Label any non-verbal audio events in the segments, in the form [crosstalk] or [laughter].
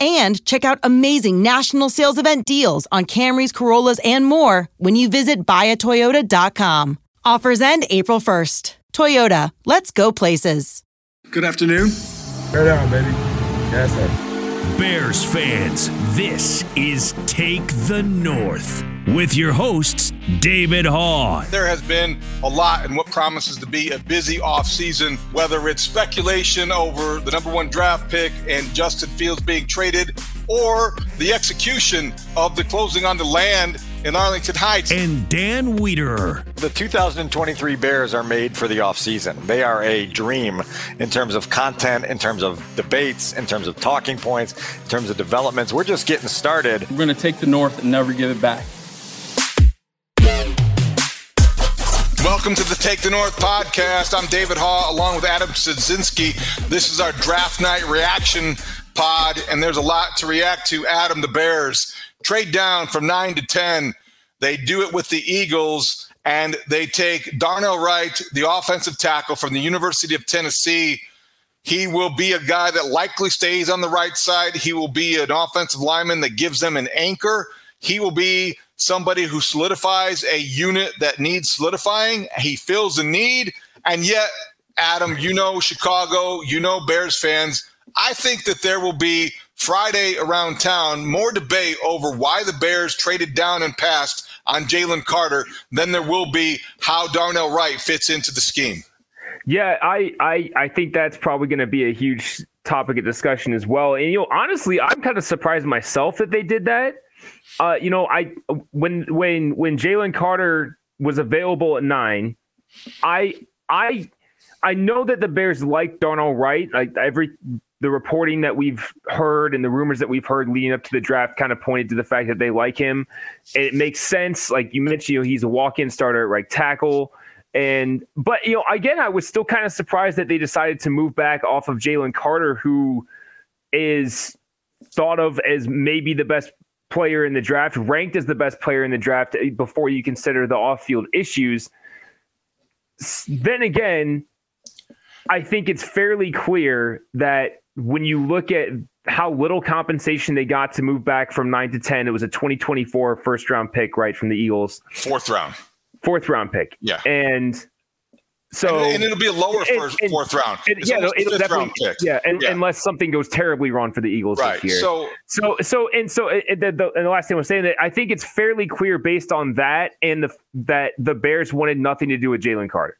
and check out amazing national sales event deals on Camrys, Corollas, and more when you visit buyatoyota.com. Offers end April 1st. Toyota, let's go places. Good afternoon. Right on, baby. Yes, sir. Bears fans, this is Take the North with your hosts, David Haugh. There has been a lot in what promises to be a busy offseason, whether it's speculation over the number one draft pick and Justin Fields being traded, or the execution of the closing on the land in Arlington Heights. And Dan Wiederer. The 2023 Bears are made for the offseason. They are a dream in terms of content, in terms of debates, in terms of talking points, in terms of developments. We're just getting started. We're going to take the North and never give it back. Welcome to the Take the North podcast. I'm David Haugh along with Adam Studzinski. This is our draft night reaction pod, and there's a lot to react to. Adam, the Bears trade down from nine to 10. They do it with the Eagles, and they take Darnell Wright, the offensive tackle from the University of Tennessee. He will be a guy that likely stays on the right side. He will be an offensive lineman that gives them an anchor. He will be somebody who solidifies a unit that needs solidifying. He fills a need. And yet, Adam, you know Chicago, you know Bears fans. I think that there will be Friday around town more debate over why the Bears traded down and passed on Jalen Carter than there will be how Darnell Wright fits into the scheme. Yeah, I I, I think that's probably going to be a huge topic of discussion as well. And you know, honestly, I'm kind of surprised myself that they did that. Uh, you know, I when when when Jalen Carter was available at nine, I I I know that the Bears like Darnell Wright. Like every the reporting that we've heard and the rumors that we've heard leading up to the draft kind of pointed to the fact that they like him. And it makes sense. Like you mentioned, you know, he's a walk-in starter at right tackle. And but you know, again, I was still kind of surprised that they decided to move back off of Jalen Carter, who is thought of as maybe the best player in the draft, ranked as the best player in the draft eh, before you consider the off-field issues. Then again, I think it's fairly clear that when you look at how little compensation they got to move back from 9 to 10, it was a 2024 first round pick right from the Eagles. Fourth round. Fourth round pick. Yeah. And so and, and, it'll be a lower first, and, fourth round. And, yeah, it'll definitely. Yeah, and, yeah, unless something goes terribly wrong for the Eagles right. this year. So, so, so, and so, uh, the, the, and the last thing I was saying that I think it's fairly clear based on that and the that the Bears wanted nothing to do with Jalen Carter.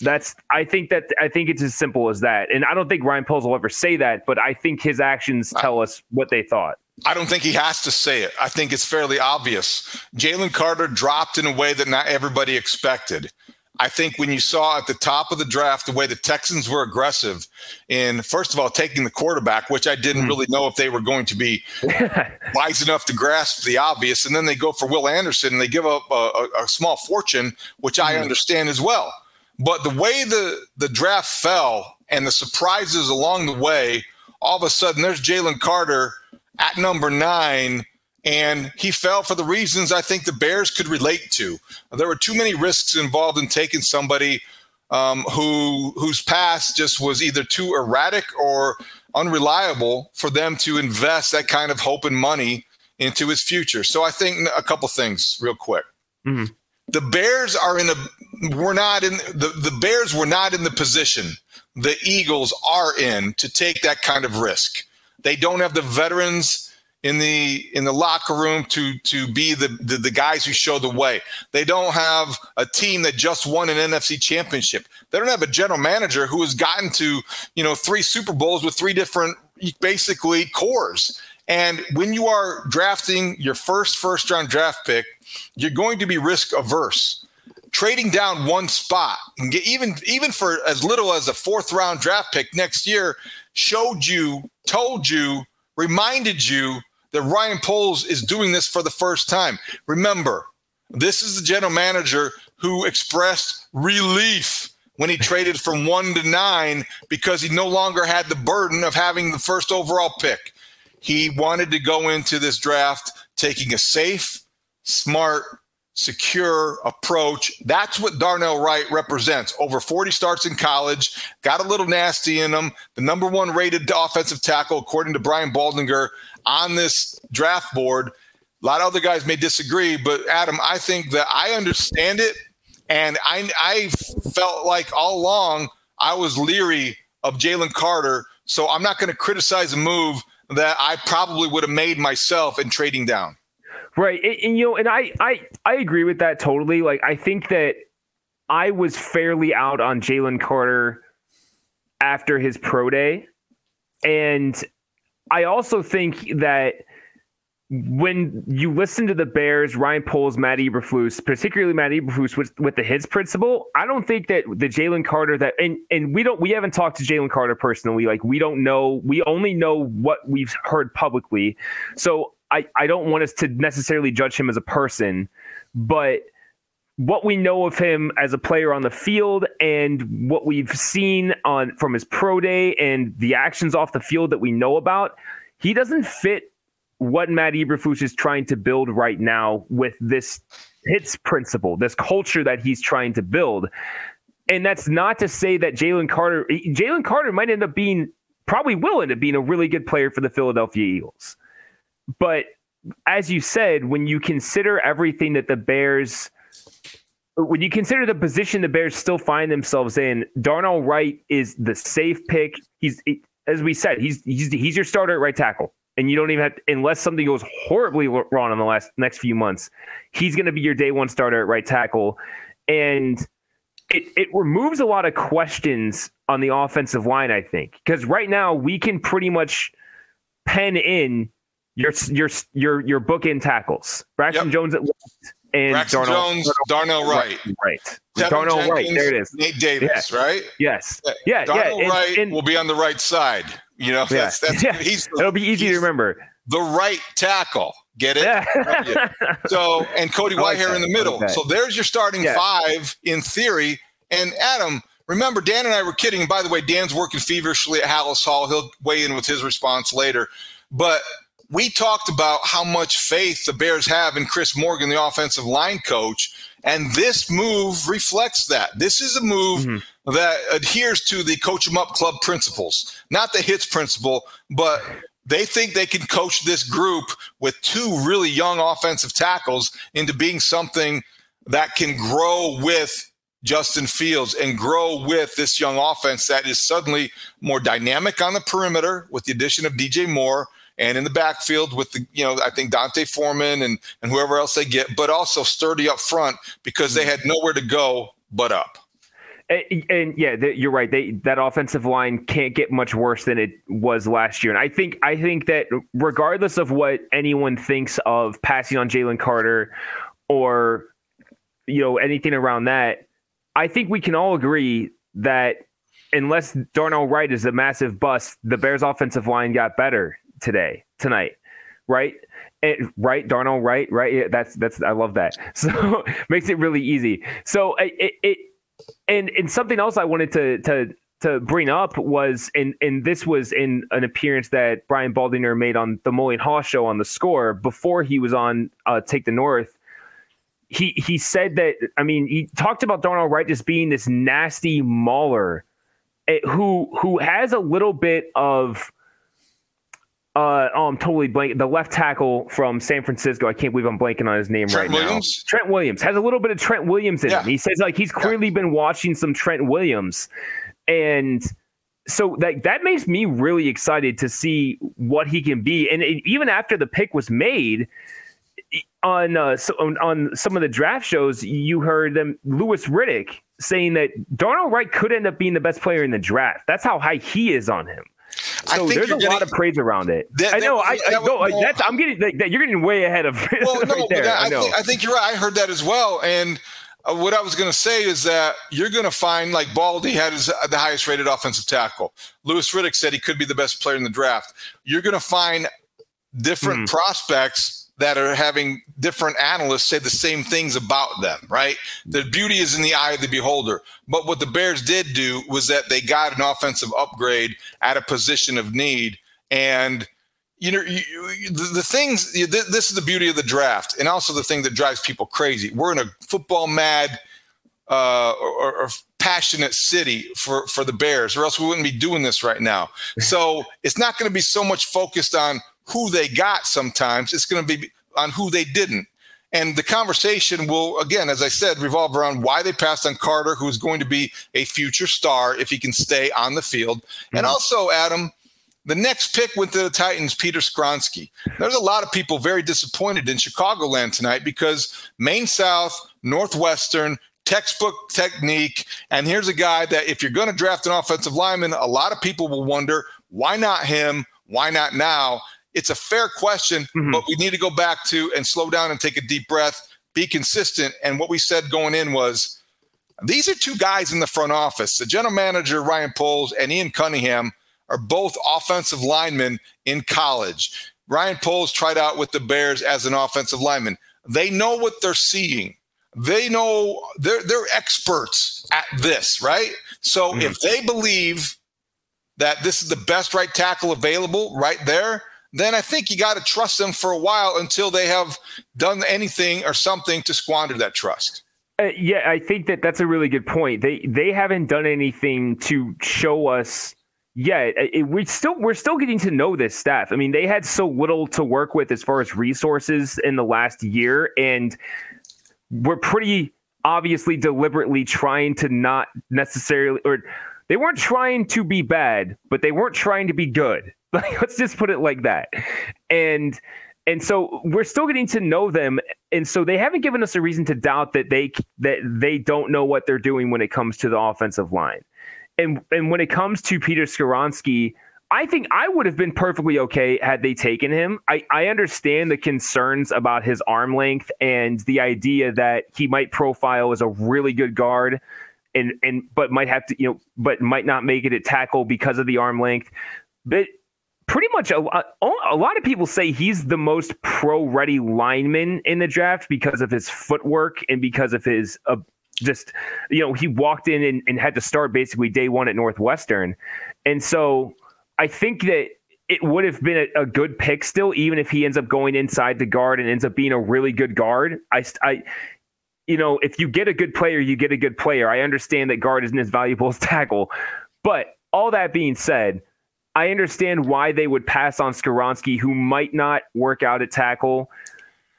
That's I think that I think it's as simple as that. And I don't think Ryan Poles will ever say that, but I think his actions tell us what they thought. I don't think he has to say it. I think it's fairly obvious. Jalen Carter dropped in a way that not everybody expected. I think when you saw at the top of the draft the way the Texans were aggressive in, first of all, taking the quarterback, which I didn't mm. really know if they were going to be [laughs] wise enough to grasp the obvious. And then they go for Will Anderson and they give up a, a, a small fortune, which. I hmm. understand as well. But the way the, the draft fell and the surprises along the way, all of a sudden there's Jalen Carter at number nine and he fell for the reasons I think the Bears could relate to. There were too many risks involved in taking somebody um, who whose past just was either too erratic or unreliable for them to invest that kind of hope and money into his future. So I think a couple things real quick. Mm-hmm. The Bears are in a we're not in the, the Bears were not in the position the Eagles are in to take that kind of risk. They don't have the veterans in the in the locker room to to be the, the, the guys who show the way. They don't have a team that just won an NFC championship. They don't have a general manager who has gotten to, you know, three Super Bowls with three different basically cores. And when you are drafting your first first round draft pick, you're going to be risk averse. Trading down one spot even even for as little as a fourth round draft pick next year showed you, told you, reminded you that Ryan Poles is doing this for the first time. Remember, this is the general manager who expressed relief when he traded from one to nine because he no longer had the burden of having the first overall pick. He wanted to go into this draft taking a safe, smart, secure approach. That's what Darnell Wright represents. Over 40 starts in college, got a little nasty in him. The number one rated offensive tackle, according to Brian Baldinger, on this draft board. A lot of other guys may disagree, but Adam, I think that I understand it. And I, I felt like all along I was leery of Jalen Carter. So I'm not going to criticize a move that I probably would have made myself in trading down. Right. And, and, you know, and I, I I agree with that totally. Like I think that I was fairly out on Jalen Carter after his pro day. And I also think that when you listen to the Bears, Ryan Poles, Matt Eberflus, particularly Matt Eberflus with, with the hits principle, I don't think that the Jalen Carter that and and we don't we haven't talked to Jalen Carter personally. Like we don't know, we only know what we've heard publicly. So I, I don't want us to necessarily judge him as a person, but what we know of him as a player on the field and what we've seen on from his pro day and the actions off the field that we know about, he doesn't fit what Matt Eberflus is trying to build right now with this hits principle, this culture that he's trying to build. And that's not to say that Jalen Carter, Jalen Carter might end up being, probably will end up being a really good player for the Philadelphia Eagles. But as you said, when you consider everything that the Bears, when you consider the position the Bears still find themselves in, Darnell Wright is the safe pick. He's, as we said, he's he's he's your starter at right tackle, and you don't even have to, unless something goes horribly wrong in the last next few months, he's going to be your day one starter at right tackle, and it it removes a lot of questions on the offensive line. I think because right now we can pretty much pen in your your your your bookend tackles. Braxton yep. Jones at left and Braxton Darnell, Jones, Darnell Wright. Right. right. Darnell Jenkins, Wright. There it is. Nate Davis, right? Yes. Yeah. Darnell yeah. Wright and, will be on the right side. You know, yeah. that's, that's yeah. he's the, It'll be easy to remember. The right tackle. Get it? Yeah. so and Cody [laughs] like Whitehair in the middle. Like so there's your starting yeah. five in theory. And Adam, remember Dan and I were kidding. By the way, Dan's working feverishly at Halas Hall. He'll weigh in with his response later. But we talked about how much faith the Bears have in Chris Morgan, the offensive line coach. And this move reflects that. This is a move mm-hmm. that adheres to the coach them up club principles, not the hits principle, but they think they can coach this group with two really young offensive tackles into being something that can grow with Justin Fields and grow with this young offense that is suddenly more dynamic on the perimeter with the addition of DJ Moore and in the backfield with the you know I think D'Onta Foreman and and whoever else they get, but also sturdy up front because they had nowhere to go but up. And, and yeah, the, you're right. They that offensive line can't get much worse than it was last year. And I think I think that regardless of what anyone thinks of passing on Jalen Carter or you know anything around that, I think we can all agree that unless Darnell Wright is a massive bust, the Bears' offensive line got better today, tonight, right? It, right, Darnell right, right? Yeah, that's that's I love that. [laughs] So makes it really easy. So it, it and and something else I wanted to to to bring up was and and this was in an appearance that Brian Baldinger made on the Mully and Haugh show on the score before he was on uh, Take the North. He he said that I mean he talked about Darnell Wright just being this nasty mauler eh, who who has a little bit of uh, oh, I'm totally blank. The left tackle from San Francisco. I can't believe I'm blanking on his name Trent right Williams? now. Trent Williams has a little bit of Trent Williams in Yeah. him. He says like he's clearly been watching some Trent Williams, and so like that makes me really excited to see what he can be. And even after the pick was made on uh, so on, on some of the draft shows, you heard them Louis Riddick saying that Darnell Wright could end up being the best player in the draft. That's how high he is on him. I So think there's a you're lot of praise around it. That- I know. that- I, I that- go. Like, that's. I'm getting. Like, that, you're getting way ahead of. [laughs] Well, no, right but there. I, I know. think, I think you're right. I heard that as well. And uh, what I was going to say is that you're going to find like Baldy had his, the highest rated offensive tackle. Louis Riddick said he could be the best player in the draft. You're going to find different Hmm. prospects that are having different analysts say the same things about them, right? The beauty is in the eye of the beholder. But what the Bears did do was that they got an offensive upgrade at a position of need. And you know, you, you, the, the things, you- th- this is the beauty of the draft, and also the thing that drives people crazy. We're in a football mad uh, or, or passionate city for, for the Bears, or else we wouldn't be doing this right now. [laughs] So it's not going to be so much focused on who they got sometimes, it's going to be on who they didn't. And the conversation will, again, as I said, revolve around why they passed on Carter, who is going to be a future star if he can stay on the field. And hmm. also, Adam, the next pick went to the Titans, Peter Skoronski. There's a lot of people very disappointed in Chicagoland tonight because Maine South, Northwestern, textbook technique. And here's a guy that if you're going to draft an offensive lineman, a lot of people will wonder why not him? Why not now? It's a fair question, mm-hmm. but we need to go back to and slow down and take a deep breath, be consistent. And what we said going in was these are two guys in the front office. The general manager, Ryan Poles, and Ian Cunningham are both offensive linemen in college. Ryan Poles tried out with the Bears as an offensive lineman. They know what they're seeing. They know they're they're experts at this, right? So mm-hmm. if they believe that this is the best right tackle available right there, then I think you got to trust them for a while until they have done anything or something to squander that trust. Uh, yeah, I think that that's a really good point. They they haven't done anything to show us yet. It, we still we're still getting to know this staff. I mean, they had so little to work with as far as resources in the last year, and we're pretty obviously deliberately trying to not necessarily or they weren't trying to be bad, but they weren't trying to be good. [laughs] Like let's just put it like that. And and so we're still getting to know them and so they haven't given us a reason to doubt that they that they don't know what they're doing when it comes to the offensive line. And and when it comes to Peter Skoronski, I think I would have been perfectly okay had they taken him. I, I understand the concerns about his arm length and the idea that he might profile as a really good guard and and but might have to, you know, but might not make it at tackle because of the arm length. But pretty much a a lot of people say he's the most pro ready lineman in the draft because of his footwork and because of his uh, just you know he walked in and, and had to start basically day one at northwestern. And so i think that it would have been a, a good pick still even if he ends up going inside the guard and ends up being a really good guard. I i you know if you get a good player you get a good player. I understand that guard isn't as valuable as tackle. But all that being said I understand why they would pass on Skoronski, who might not work out at tackle,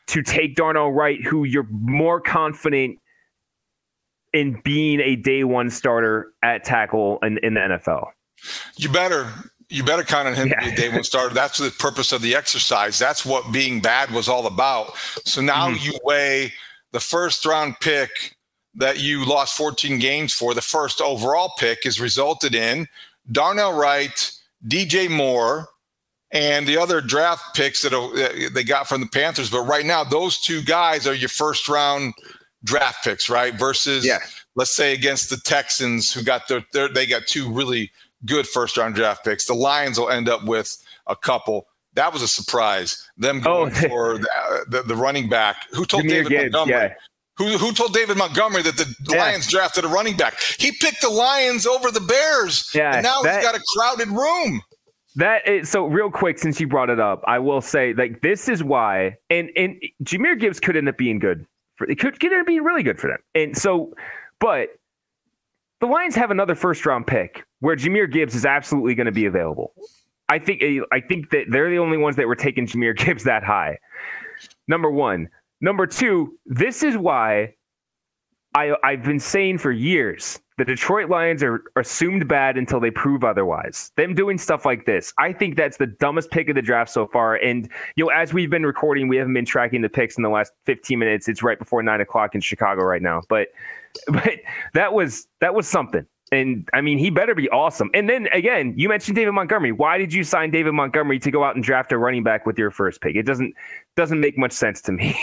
to take Darnell Wright, who you're more confident in being a day one starter at tackle in, in the NFL. You better you better count on him to be a day one starter. That's the purpose of the exercise. That's what being bad was all about. So now mm-hmm. you weigh the first round pick that you lost 14 games for. The first overall pick has resulted in Darnell Wright, DJ Moore, and the other draft picks that uh, they got from the Panthers. But right now, those two guys are your first round draft picks, right? Versus, yeah. let's say, against the Texans, who got their, their they got two really good first round draft picks. The Lions will end up with a couple. That was a surprise. Them going oh. for the, the, the, running back. Who told Jahmyr David Gibbs, Montgomery? Yeah. Who, who told David Montgomery that the yeah. Lions drafted a running back? He picked the Lions over the Bears. Yeah, and now that, he's got a crowded room. That is so real quick since you brought it up, I will say like this is why and and Jahmyr Gibbs could end up being good for it could, could end up being really good for them. And so but the Lions have another first round pick where Jahmyr Gibbs is absolutely going to be available. I think I think that they're the only ones that were taking Jahmyr [laughs] Gibbs that high. Number one. Number two, this is why I I've been saying for years the Detroit Lions are assumed bad until they prove otherwise. Them doing stuff like this, I think that's the dumbest pick of the draft so far. And you know, as we've been recording, we haven't been tracking the picks in the last 15 minutes. It's right before nine o'clock in Chicago right now, but [laughs] but that was that was something. And I mean, he better be awesome. And then again, you mentioned David Montgomery. Why did you sign David Montgomery to go out and draft a running back with your first pick? It doesn't doesn't make much sense to me.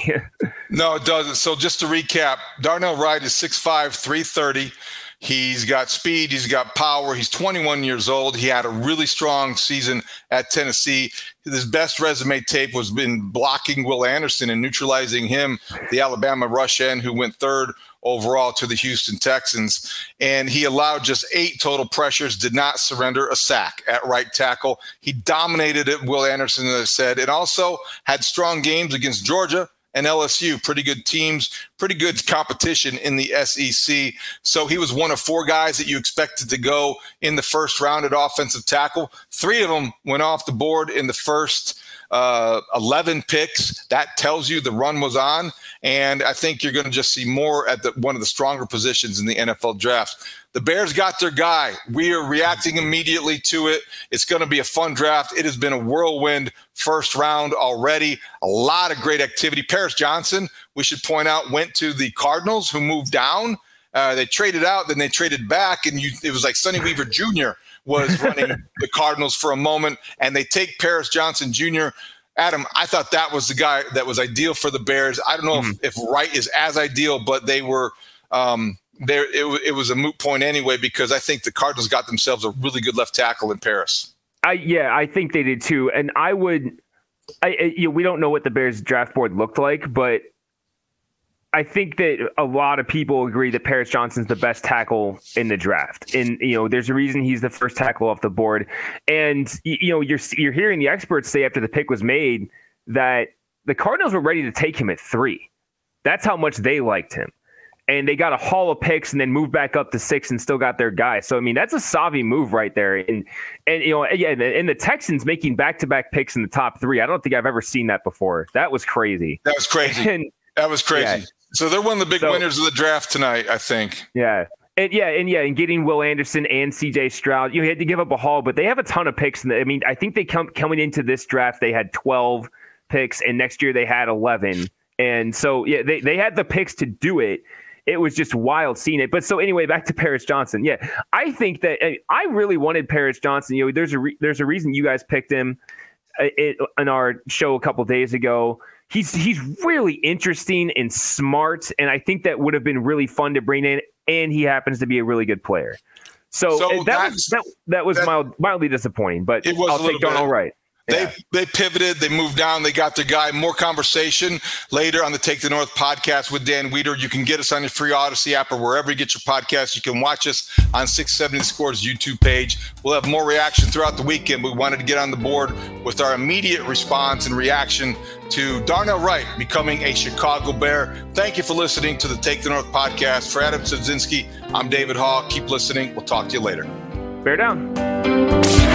[laughs] no, it doesn't. So just to recap, Darnell Wright is 6'5", 330. He's got speed. He's got power. He's 21 years old. He had a really strong season at Tennessee. His best resume tape was been blocking Will Anderson and neutralizing him, the Alabama rush end who went third overall to the Houston Texans. And he allowed just eight total pressures, did not surrender a sack at right tackle. He dominated it, Will Anderson, as I said, and also had strong games against Georgia and LSU. Pretty good teams, pretty good competition in the SEC. So he was one of four guys that you expected to go in the first round at offensive tackle. Three of them went off the board in the first uh, 11 picks. That tells you the run was on. And I think you're going to just see more at the, one of the stronger positions in the NFL draft. The Bears got their guy. We are reacting immediately to it. It's going to be a fun draft. It has been a whirlwind first round already. A lot of great activity. Paris Johnson, we should point out, went to the Cardinals, who moved down. Uh, they traded out, then they traded back, and you, it was like Sonny Weaver Jr. was running [laughs] the Cardinals for a moment, and they take Paris Johnson Jr. Adam, I thought that was the guy that was ideal for the Bears. I don't know mm-hmm. if, if Wright is as ideal, but they were um, there. It, it, was a moot point anyway because I think the Cardinals got themselves a really good left tackle in Paris. I yeah, I think they did too, and I would. I, you know, we don't know what the Bears draft board looked like, but I think that a lot of people agree that Paris Johnson's the best tackle in the draft, and you know, there's a reason he's the first tackle off the board. And you know, you're you're hearing the experts say after the pick was made that the Cardinals were ready to take him at three. That's how much they liked him, and they got a haul of picks and then moved back up to six and still got their guy. So I mean, that's a savvy move right there. And and you know, yeah, and the Texans making back to back picks in the top three. I don't think I've ever seen that before. That was crazy. That was crazy. And, that was crazy. Yeah. So they're one of the big so, winners of the draft tonight, I think. Yeah. And yeah, and yeah, and getting Will Anderson and CJ Stroud, you had to give up a haul, but they have a ton of picks. The, I mean, I think they come coming into this draft, they had 12 picks, and next year they had 11. And so, yeah, they, they had the picks to do it. It was just wild seeing it. But so anyway, back to Paris Johnson. Yeah, I think that I really wanted Paris Johnson. You know, there's a re, there's a reason you guys picked him uh, in our show a couple days ago he's he's really interesting and smart, and I think that would have been really fun to bring in. And he happens to be a really good player. So, so that, was, that that was that, mild, mildly disappointing, but I'll take Darnell Wright. Yeah. they pivoted, they moved down, they got their guy. More conversation later on the Take the North podcast with Dan Wiederer. You can get us on your free Audacy app or wherever you get your podcast. You can watch us on 670 Scores YouTube page. We'll have more reaction throughout the weekend. We wanted to get on the board with our immediate response and reaction to Darnell Wright becoming a Chicago Bear. Thank you for listening to the Take the North podcast. For Adam Studzinski, I'm David Haugh. Keep listening. We'll talk to you later. Bear down.